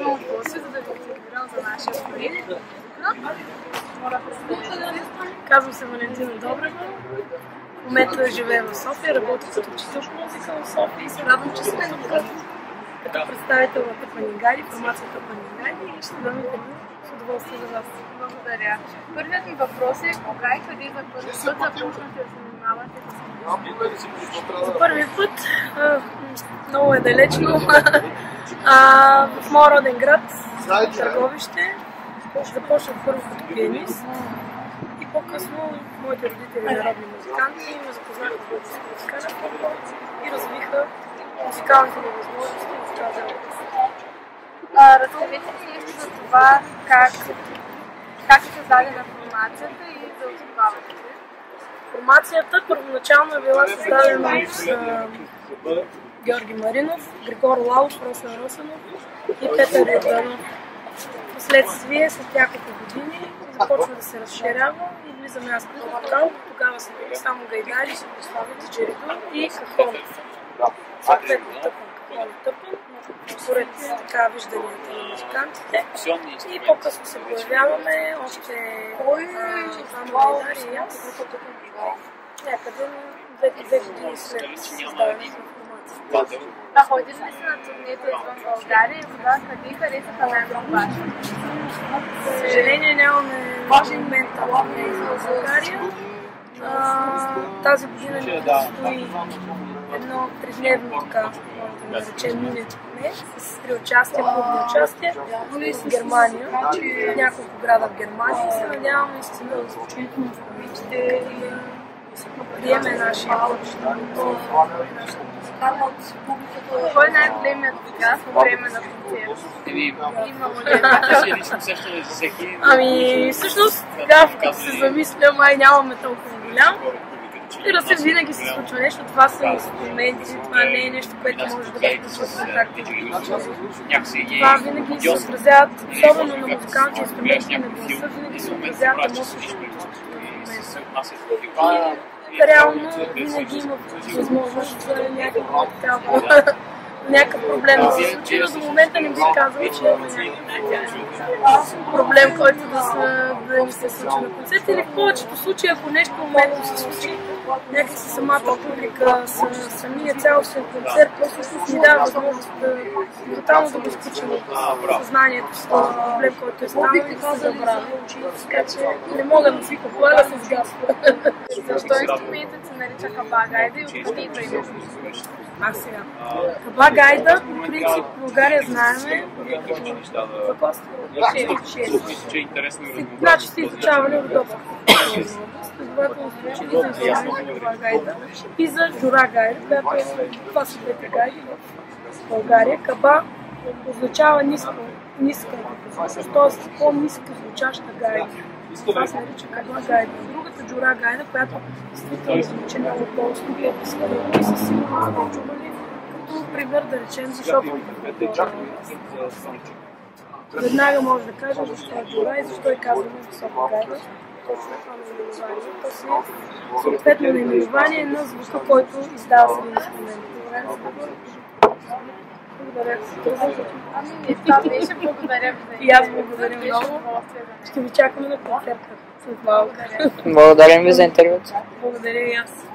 имам удоволствие, за да интегрирам за нашия проект. Казвам се Валентина Добрева. В момента живея в София, работя като учител по музика в София и се радвам, че сме тук като представител на Панигари, формацията Панигари и ще дам интервю с удоволствие за вас. Благодаря. Първият ми въпрос е кога и къде за първи път започнахте да се занимавате с? За първи път, много е далечно, а, в моя роден град, Търговище, започнах първо като пианист и по-късно моите родители народни музиканти ме запознаха с българска музикален футбол и развиха музикалните ми възможности в тази област. А, Разкажете ни нещо за това как, как е създадена формацията и за основаването. Формацията първоначално е била създадена от Георги Маринов, Григор Лалов, Росен Росенов и Петър Йорданов. Впоследствие, след няколко години, започва да се разширява и влизаме аз като вокал. Тогава са били само Гайдари, Джериду и Кахон. Съответно Тъпън, Кахон и Тъпън, според така вижданията на музикантите. И по-късно се появяваме още двама Гайдари и аз. Някъде две години след създаването на формацията. А ходили ли сте на турнета извън България и кога къде харесаха най-много вашето? Съжаление нямаме важен ментал извън България. А, тази година ни предстои едно тридневно така, може да турне с три участия, клубни участия в Германия, в няколко града в Германия и се надявам наистина да звучи ще приеме нашия общ Кой е най-големият газ по време на концерт? Еми, Имало ли е. Ами, всъщност, сега като се замисля, май нямаме толкова голям. Разбира се, винаги се случва нещо. Това са инструменти, това не е нещо, което може да бъде. Някакси ги Това винаги се отразяват, особено на музикалните инструменти на гласа, винаги се отразяват емоциите, които И реално винаги има възможност за някаква такава някакъв проблем да се случи, но до момента не бих казала, че има някакъв проблем, който да, са, да ни се случи на концерт. Или в повечето случаи, ако нещо моментно се случи, някакси самата публика, с- самия цялостен концерт, просто ни дава възможност да тотално да го изключим съзнанието си, този проблем, който е станал и да се забравя. Така че не мога да си похваля с газ. Инструментът се нарича кабагайда и откъде идва името? А сега. Каба гайда, по принцип, в България знаеме, за коста. че е интересно Значи сте изучавали Родопска. Следователно сте учили за гайда и за Жура гайда, която е, това са двете гайди в България. Каба означава ниско, ниска т.е. по-ниска звучаща гайда. Това се нарича каба гайда. Джура гайда, която действително звучи много по-остро, по-свалено и със сигурност сте чували като пример да речем за шоповите Веднага може да кажа защо е джура и защо е казваме висока гайда. Точно това наименование. То си е съответно наименование на звука, който издава самия инструмент. Добре, Благодаря. Ами, беше. Благодаря ви И аз благодаря много. Ще ви чакаме на концерта след малко. Благодаря. Благодарим ви за интервюто. Благодаря и аз.